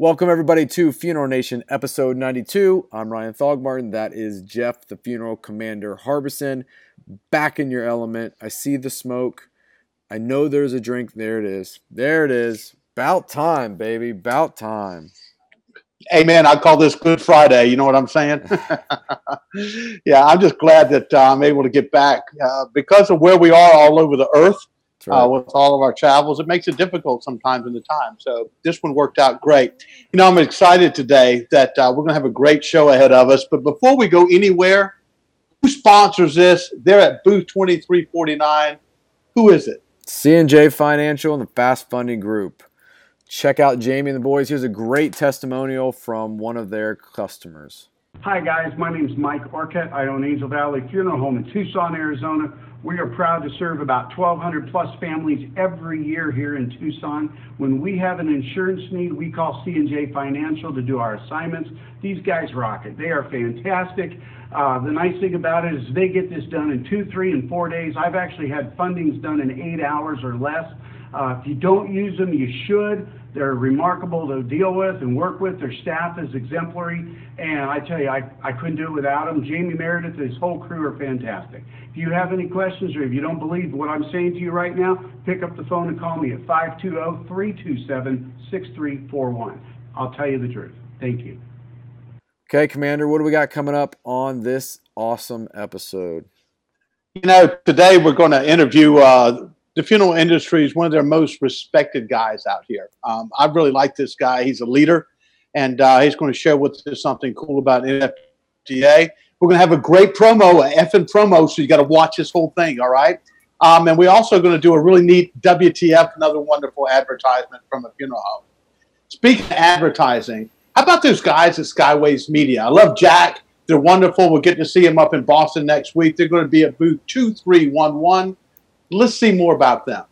Welcome, everybody, to Funeral Nation episode 92. I'm Ryan Thogmartin. That is Jeff, the funeral commander Harbison, back in your element. I see the smoke. I know there's a drink. There it is. There it is. About time, baby. About time. Hey, man, I call this Good Friday. You know what I'm saying? yeah, I'm just glad that uh, I'm able to get back uh, because of where we are all over the earth right. uh, with all of our travels. It makes it difficult sometimes in the time. So this one worked out great. You know, I'm excited today that uh, we're going to have a great show ahead of us. But before we go anywhere, who sponsors this? They're at booth 2349. Who is it? C&J Financial and the Fast Funding Group. Check out Jamie and the boys. Here's a great testimonial from one of their customers. Hi, guys. My name is Mike Orcutt. I own Angel Valley Funeral Home in Tucson, Arizona. We are proud to serve about 1,200 plus families every year here in Tucson. When we have an insurance need, we call C&J Financial to do our assignments. These guys rock it. They are fantastic. Uh, the nice thing about it is they get this done in two, three, and four days. I've actually had fundings done in eight hours or less. Uh, if you don't use them, you should. They're remarkable to deal with and work with. Their staff is exemplary. And I tell you, I, I couldn't do it without them. Jamie Meredith his whole crew are fantastic. If you have any questions or if you don't believe what I'm saying to you right now, pick up the phone and call me at 520 327 6341. I'll tell you the truth. Thank you. Okay, Commander, what do we got coming up on this awesome episode? You know, today we're going to interview uh, the funeral industry is one of their most respected guys out here. Um, I really like this guy. He's a leader, and uh, he's going to share with us something cool about NFDA. We're going to have a great promo, a effing promo, so you got to watch this whole thing, all right? Um, and we're also going to do a really neat WTF, another wonderful advertisement from a funeral home. Speaking of advertising, how about those guys at Skyways Media? I love Jack. They're wonderful. We're getting to see them up in Boston next week. They're going to be at booth 2311 Let's see more about them.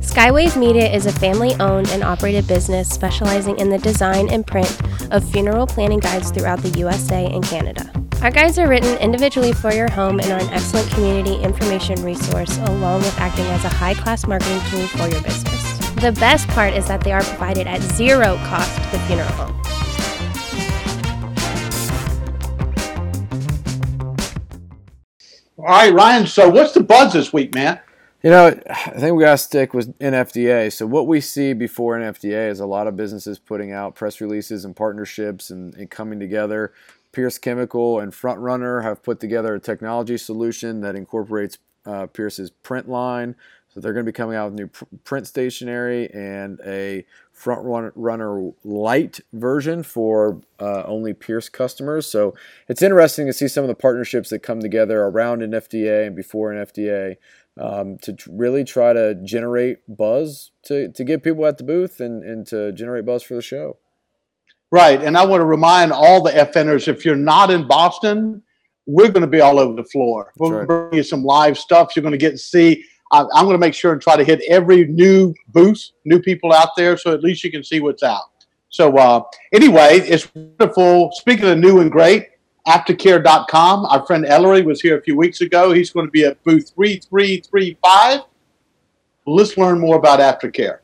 Skyways Media is a family owned and operated business specializing in the design and print of funeral planning guides throughout the USA and Canada. Our guides are written individually for your home and are an excellent community information resource, along with acting as a high class marketing tool for your business. The best part is that they are provided at zero cost to the funeral home. All right, Ryan. So, what's the buzz this week, man? You know, I think we got to stick with NFDA. So, what we see before NFDA is a lot of businesses putting out press releases and partnerships and, and coming together. Pierce Chemical and Frontrunner have put together a technology solution that incorporates uh, Pierce's print line. So, they're going to be coming out with new pr- print stationery and a Front Runner Light version for uh, only Pierce customers. So, it's interesting to see some of the partnerships that come together around NFDA and before NFDA um, to really try to generate buzz to, to get people at the booth and, and to generate buzz for the show. Right. And I want to remind all the FNers if you're not in Boston, we're going to be all over the floor. We'll right. bring you some live stuff you're going to get to see. I, I'm going to make sure and try to hit every new booth, new people out there, so at least you can see what's out. So, uh, anyway, it's wonderful. Speaking of new and great, aftercare.com. Our friend Ellery was here a few weeks ago. He's going to be at booth 3335. Let's learn more about aftercare.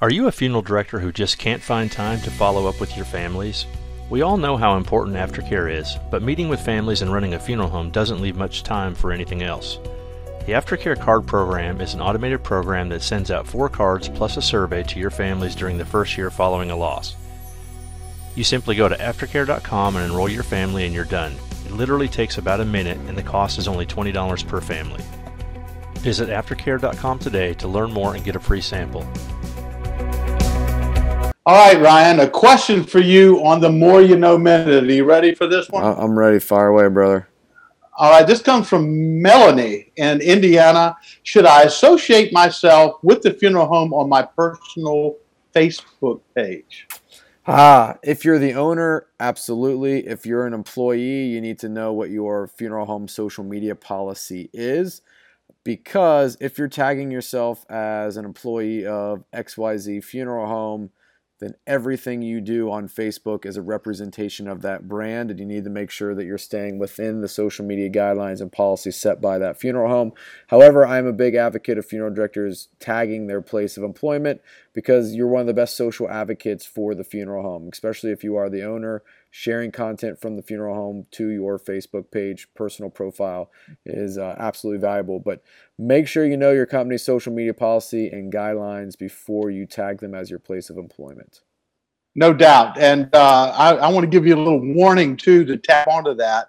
Are you a funeral director who just can't find time to follow up with your families? We all know how important aftercare is, but meeting with families and running a funeral home doesn't leave much time for anything else. The Aftercare Card Program is an automated program that sends out four cards plus a survey to your families during the first year following a loss. You simply go to aftercare.com and enroll your family and you're done. It literally takes about a minute and the cost is only $20 per family. Visit aftercare.com today to learn more and get a free sample. All right, Ryan, a question for you on the More You Know Minute. Are you ready for this one? I'm ready. Fire away, brother. All right, this comes from Melanie in Indiana. Should I associate myself with the funeral home on my personal Facebook page? Ah, if you're the owner, absolutely. If you're an employee, you need to know what your funeral home social media policy is. Because if you're tagging yourself as an employee of XYZ Funeral Home, then everything you do on Facebook is a representation of that brand, and you need to make sure that you're staying within the social media guidelines and policies set by that funeral home. However, I'm a big advocate of funeral directors tagging their place of employment because you're one of the best social advocates for the funeral home, especially if you are the owner sharing content from the funeral home to your Facebook page, personal profile is uh, absolutely valuable. But make sure you know your company's social media policy and guidelines before you tag them as your place of employment. No doubt. And uh, I, I want to give you a little warning, too, to tap onto that.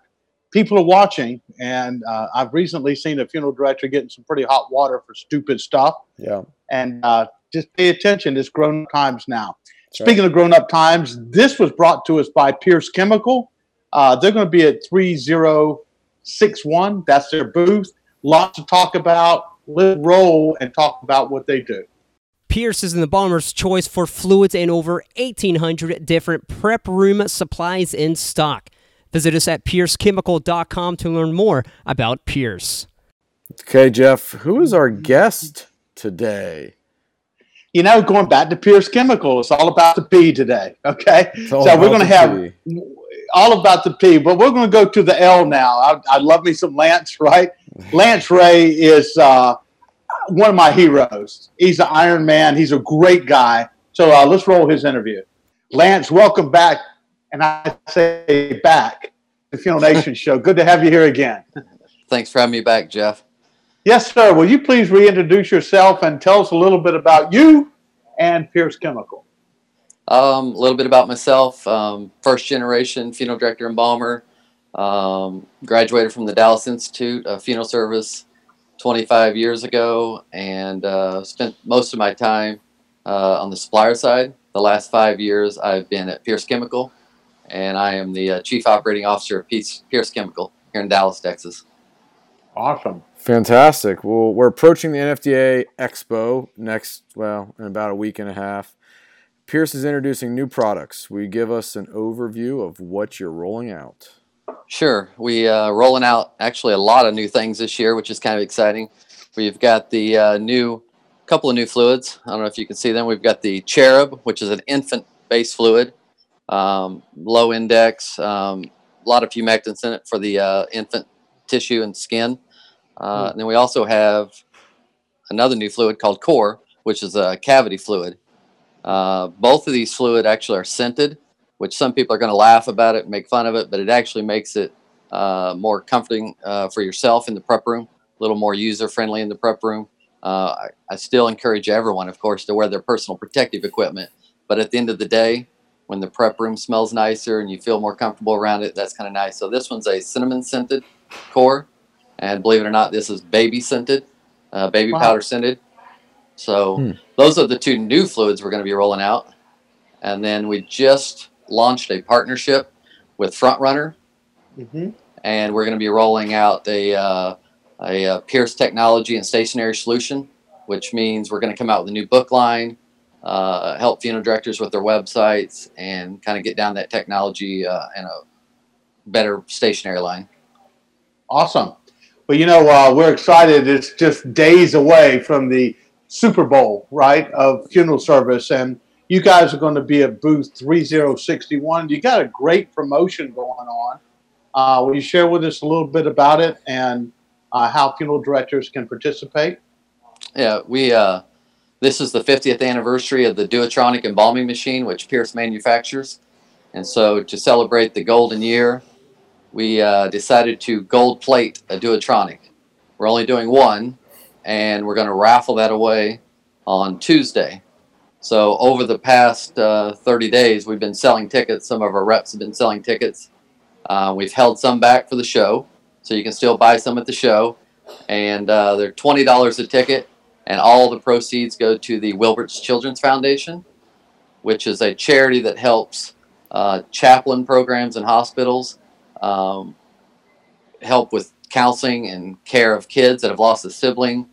People are watching, and uh, I've recently seen a funeral director getting some pretty hot water for stupid stuff. Yeah. And uh, just pay attention. It's grown times now. Speaking right. of grown up times, this was brought to us by Pierce Chemical. Uh, they're going to be at 3061. That's their booth. Lots to talk about. Let's roll and talk about what they do. Pierce is in the embalmer's choice for fluids and over 1,800 different prep room supplies in stock. Visit us at piercechemical.com to learn more about Pierce. Okay, Jeff, who is our guest today? You know, going back to Pierce Chemical, it's all about the P today. Okay, so we're going to have P. all about the P, but we're going to go to the L now. I, I love me some Lance, right? Lance Ray is uh, one of my heroes. He's an Iron Man. He's a great guy. So uh, let's roll his interview. Lance, welcome back, and I say back to the Funeral Nation show. Good to have you here again. Thanks for having me back, Jeff. Yes, sir. Will you please reintroduce yourself and tell us a little bit about you and Pierce Chemical? Um, a little bit about myself. Um, first generation funeral director and embalmer. Um, graduated from the Dallas Institute of Funeral Service 25 years ago and uh, spent most of my time uh, on the supplier side. The last five years I've been at Pierce Chemical and I am the uh, chief operating officer of Pierce, Pierce Chemical here in Dallas, Texas. Awesome. Fantastic. Well, we're approaching the NFDA Expo next, well, in about a week and a half. Pierce is introducing new products. Will you give us an overview of what you're rolling out? Sure. We uh, rolling out actually a lot of new things this year, which is kind of exciting. We've got the uh, new couple of new fluids. I don't know if you can see them. We've got the Cherub, which is an infant-based fluid, um, low index, um, a lot of humectants in it for the uh, infant tissue and skin. Uh, mm. And then we also have another new fluid called Core, which is a cavity fluid. Uh, both of these fluid actually are scented, which some people are going to laugh about it make fun of it, but it actually makes it uh, more comforting uh, for yourself in the prep room, a little more user friendly in the prep room. Uh, I, I, still encourage everyone, of course, to wear their personal protective equipment. But at the end of the day, when the prep room smells nicer and you feel more comfortable around it, that's kind of nice. So this one's a cinnamon scented core. And believe it or not, this is baby scented, uh, baby wow. powder scented. So hmm. those are the two new fluids we're going to be rolling out. And then we just launched a partnership with FrontRunner, mm-hmm. and we're going to be rolling out a, uh, a, a, uh, Pierce technology and stationary solution, which means we're going to come out with a new book line, uh, help funeral directors with their websites, and kind of get down that technology uh, and a better stationary line. Awesome. But you know, uh, we're excited. It's just days away from the Super Bowl, right, of funeral service, and you guys are going to be at booth 3061. You got a great promotion going on. Uh, will you share with us a little bit about it and uh, how funeral directors can participate? Yeah, we. Uh, this is the 50th anniversary of the Duotronic embalming machine, which Pierce manufactures, and so to celebrate the golden year, we uh, decided to gold plate a Duotronic. We're only doing one, and we're going to raffle that away on Tuesday. So over the past uh, 30 days, we've been selling tickets. Some of our reps have been selling tickets. Uh, we've held some back for the show, so you can still buy some at the show. And uh, they're $20 a ticket, and all the proceeds go to the Wilbert's Children's Foundation, which is a charity that helps uh, chaplain programs in hospitals um, help with counseling and care of kids that have lost a sibling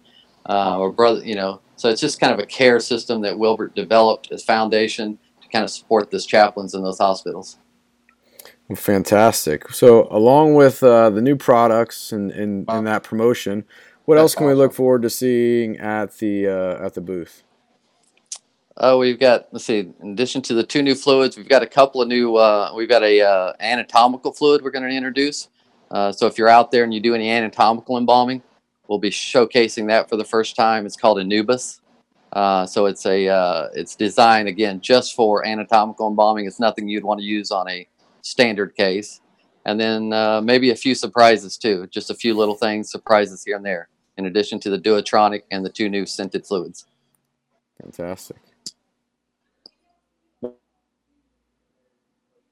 uh, or brother, you know. So it's just kind of a care system that Wilbert developed as foundation to kind of support those chaplains in those hospitals. Well, fantastic. So along with uh, the new products and, and, wow. and that promotion, what That's else can awesome. we look forward to seeing at the uh, at the booth? Oh, we've got let's see. In addition to the two new fluids, we've got a couple of new. Uh, we've got a uh, anatomical fluid we're going to introduce. Uh, so if you're out there and you do any anatomical embalming, we'll be showcasing that for the first time. It's called Anubis. Uh, so it's a uh, it's designed again just for anatomical embalming. It's nothing you'd want to use on a standard case. And then uh, maybe a few surprises too, just a few little things, surprises here and there, in addition to the Duotronic and the two new scented fluids. Fantastic.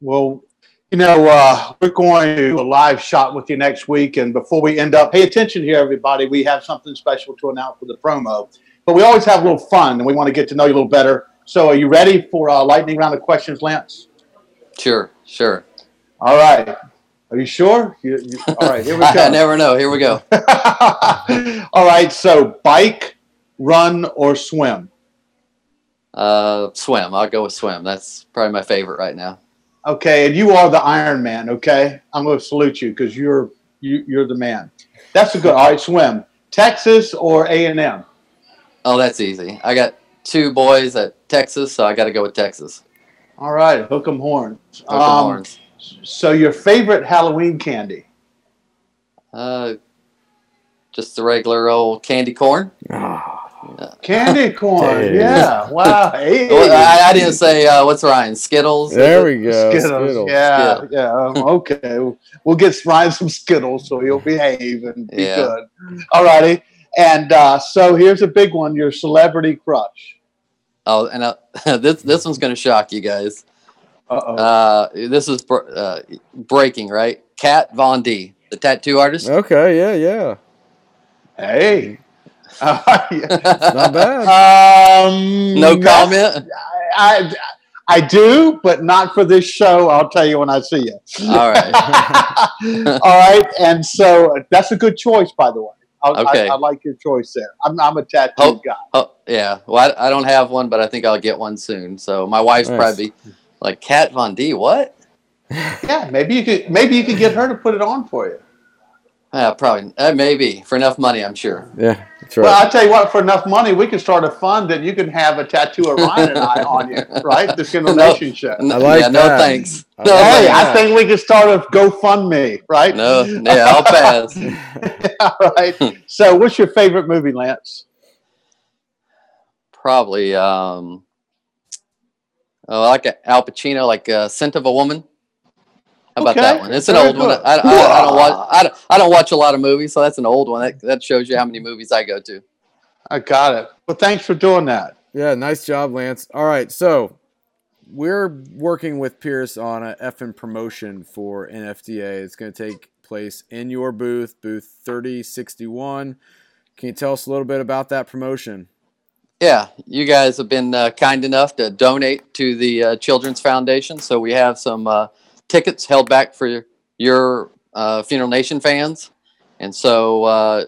Well, you know, uh, we're going to do a live shot with you next week. And before we end up, pay attention here, everybody. We have something special to announce for the promo. But we always have a little fun, and we want to get to know you a little better. So, are you ready for a lightning round of questions, Lance? Sure, sure. All right. Are you sure? You, you, all right, here we go. I never know. Here we go. all right. So, bike, run, or swim? Uh, swim. I'll go with swim. That's probably my favorite right now. Okay, and you are the Iron Man. Okay, I'm going to salute you because you're you, you're the man. That's a good. All right, swim. Texas or A and M? Oh, that's easy. I got two boys at Texas, so I got to go with Texas. All right, hook 'em horns. Hook 'em um, horns. So your favorite Halloween candy? Uh, just the regular old candy corn. Oh. Candy corn, yeah. Wow. Hey. Well, I, I, didn't say uh, what's Ryan Skittles. There we go. Skittles. Skittles. Yeah, Skittles. yeah. Um, okay, we'll get Ryan some Skittles so he'll behave and be yeah. good. All righty. And uh, so here's a big one: your celebrity crush. Oh, and uh, this this one's going to shock you guys. Uh-oh. Uh, this is uh, breaking, right? Kat Von D, the tattoo artist. Okay, yeah, yeah. Hey, uh, not bad. Um, no comment. I, I, I do, but not for this show. I'll tell you when I see you. All right. All right. And so that's a good choice, by the way. I, okay. I, I like your choice there. I'm, I'm a tattoo oh, guy. Oh, yeah. Well, I, I, don't have one, but I think I'll get one soon. So my wife's nice. probably like Kat Von D. What? yeah, maybe you could. Maybe you could get her to put it on for you. Uh, probably, uh, maybe for enough money, I'm sure. Yeah, that's right. Well, I'll tell you what, for enough money, we can start a fund that you can have a tattoo of Ryan and I on you, right? This relationship. No, I like yeah, that. no thanks. No, hey, I think we can start a GoFundMe, right? No, yeah, I'll pass. All right. so, what's your favorite movie, Lance? Probably, um, oh, I like Al Pacino, like uh, "Scent of a Woman." How about okay. that one? It's an Very old good. one. I, I, I, don't watch. I don't, I don't watch a lot of movies, so that's an old one. That, that shows you how many movies I go to. I got it. Well, thanks for doing that. Yeah, nice job, Lance. All right, so we're working with Pierce on a effing promotion for NFDA. It's going to take place in your booth, booth 3061. Can you tell us a little bit about that promotion? Yeah, you guys have been uh, kind enough to donate to the uh, Children's Foundation, so we have some. Uh, tickets held back for your uh, Funeral Nation fans. And so uh,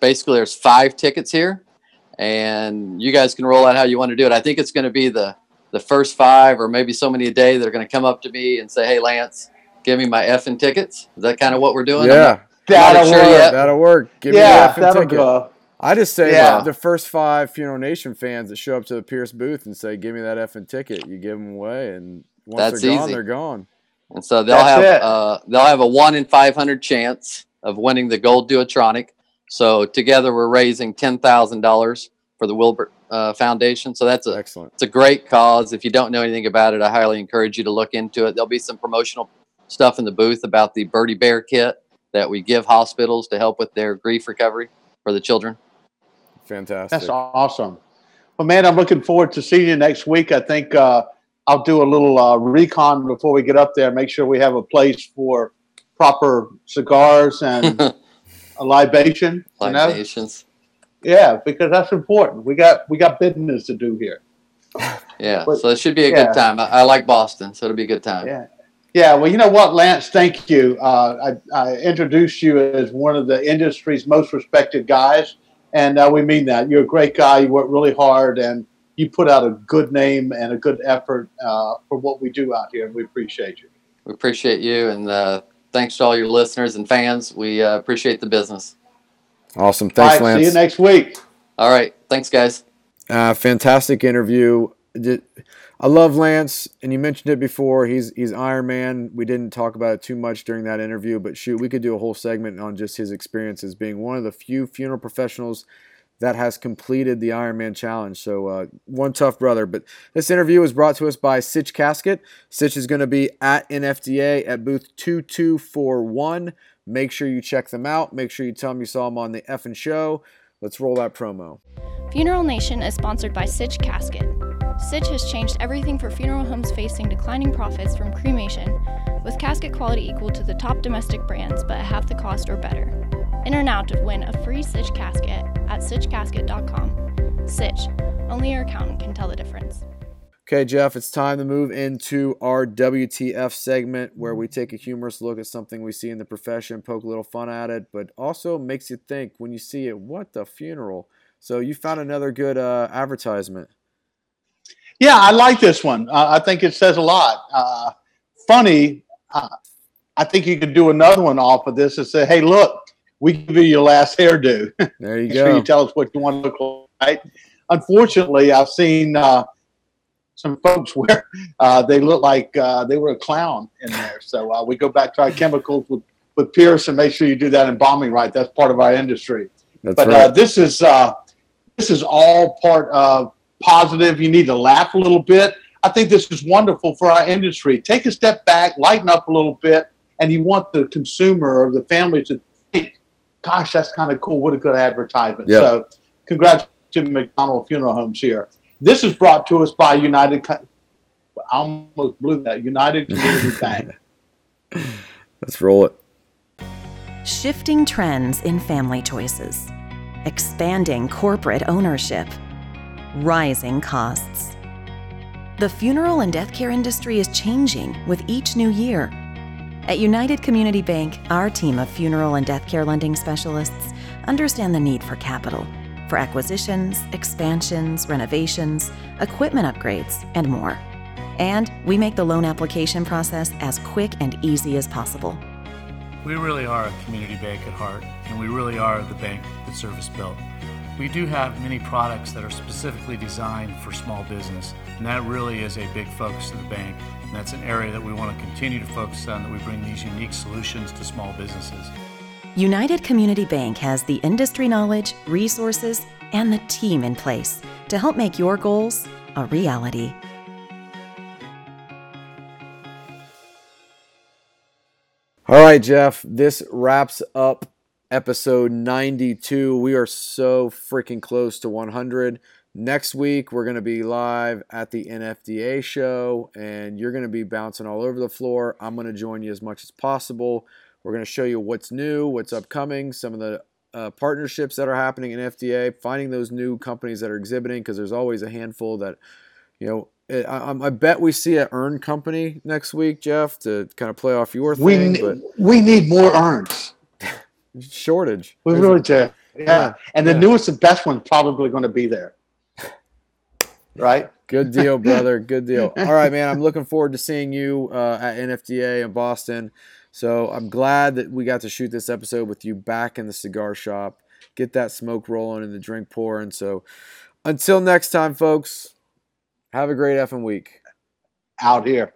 basically, there's five tickets here, and you guys can roll out how you want to do it. I think it's going to be the the first five, or maybe so many a day, that are going to come up to me and say, "Hey, Lance, give me my effing tickets." Is that kind of what we're doing? Yeah, that'll sure work. Yet. That'll work. Give yeah, me the effing ticket. Go. I just say yeah. the first five Funeral Nation fans that show up to the Pierce booth and say, "Give me that effing ticket," you give them away, and once That's they're gone, easy. they're gone. And so they'll That's have uh, they'll have a one in five hundred chance of winning the gold Duotronic. So together we're raising ten thousand dollars for the Wilbert uh, Foundation. So that's a excellent. It's a great cause. If you don't know anything about it, I highly encourage you to look into it. There'll be some promotional stuff in the booth about the Birdie Bear kit that we give hospitals to help with their grief recovery for the children. Fantastic. That's awesome. Well, man, I'm looking forward to seeing you next week. I think uh, I'll do a little uh, recon before we get up there. Make sure we have a place for proper cigars and a libation. Libations. You know? Yeah, because that's important. We got we got business to do here. Yeah, but, so it should be a yeah. good time. I, I, like Boston, so it'll be a good time. Yeah, yeah. Well, you know what, Lance? Thank you. Uh, I, I introduced you as one of the industry's most respected guys, and uh, we mean that. You're a great guy. You work really hard, and you put out a good name and a good effort uh, for what we do out here, and we appreciate you. We appreciate you, and uh, thanks to all your listeners and fans. We uh, appreciate the business. Awesome. Thanks, right, Lance. See you next week. All right. Thanks, guys. Uh, fantastic interview. I love Lance, and you mentioned it before. He's he's Iron Man. We didn't talk about it too much during that interview, but shoot, we could do a whole segment on just his experience as being one of the few funeral professionals that has completed the Ironman challenge. So uh, one tough brother. But this interview was brought to us by Sitch Casket. Sitch is going to be at NFDA at booth 2241. Make sure you check them out. Make sure you tell them you saw them on the effing show. Let's roll that promo. Funeral Nation is sponsored by Sitch Casket. Sitch has changed everything for funeral homes facing declining profits from cremation, with casket quality equal to the top domestic brands but at half the cost or better. Enter now to win a free Sitch casket at sitchcasket.com. Sitch, only your accountant can tell the difference. Okay, Jeff, it's time to move into our WTF segment where we take a humorous look at something we see in the profession, poke a little fun at it, but also makes you think when you see it, what the funeral? So you found another good uh, advertisement. Yeah, I like this one. Uh, I think it says a lot. Uh, funny, uh, I think you could do another one off of this and say, hey, look, we give you your last hairdo. There you Make go. Sure you tell us what you want to look like. Unfortunately, I've seen uh, some folks where uh, they look like uh, they were a clown in there. So uh, we go back to our chemicals with, with Pierce and make sure you do that embalming right. That's part of our industry. That's but uh, right. this is uh, this is all part of positive. You need to laugh a little bit. I think this is wonderful for our industry. Take a step back, lighten up a little bit, and you want the consumer or the family to "Gosh, that's kind of cool. What a good advertisement." Yeah. So, congrats to McDonald Funeral Homes here. This is brought to us by United. Co- I almost blew that. United Community Bank. Let's roll it. Shifting trends in family choices, expanding corporate ownership, rising costs. The funeral and death care industry is changing with each new year. At United Community Bank, our team of funeral and death care lending specialists understand the need for capital for acquisitions, expansions, renovations, equipment upgrades, and more. And we make the loan application process as quick and easy as possible. We really are a community bank at heart, and we really are the bank that service built. We do have many products that are specifically designed for small business, and that really is a big focus of the bank. And that's an area that we want to continue to focus on, that we bring these unique solutions to small businesses. United Community Bank has the industry knowledge, resources, and the team in place to help make your goals a reality. All right, Jeff, this wraps up episode 92. We are so freaking close to 100. Next week, we're going to be live at the NFDA show, and you're going to be bouncing all over the floor. I'm going to join you as much as possible. We're going to show you what's new, what's upcoming, some of the uh, partnerships that are happening NFDA, finding those new companies that are exhibiting, because there's always a handful that, you know, I, I bet we see an urn company next week, Jeff, to kind of play off your We thing. ne- but we need more urns. shortage. We really do. Yeah. Yeah, And the yeah. newest and best one's probably going to be there. Right? Good deal, brother. Good deal. All right, man. I'm looking forward to seeing you uh, at NFDA in Boston. So I'm glad that we got to shoot this episode with you back in the cigar shop. Get that smoke rolling and the drink pouring. So until next time, folks, have a great effing week. Out here.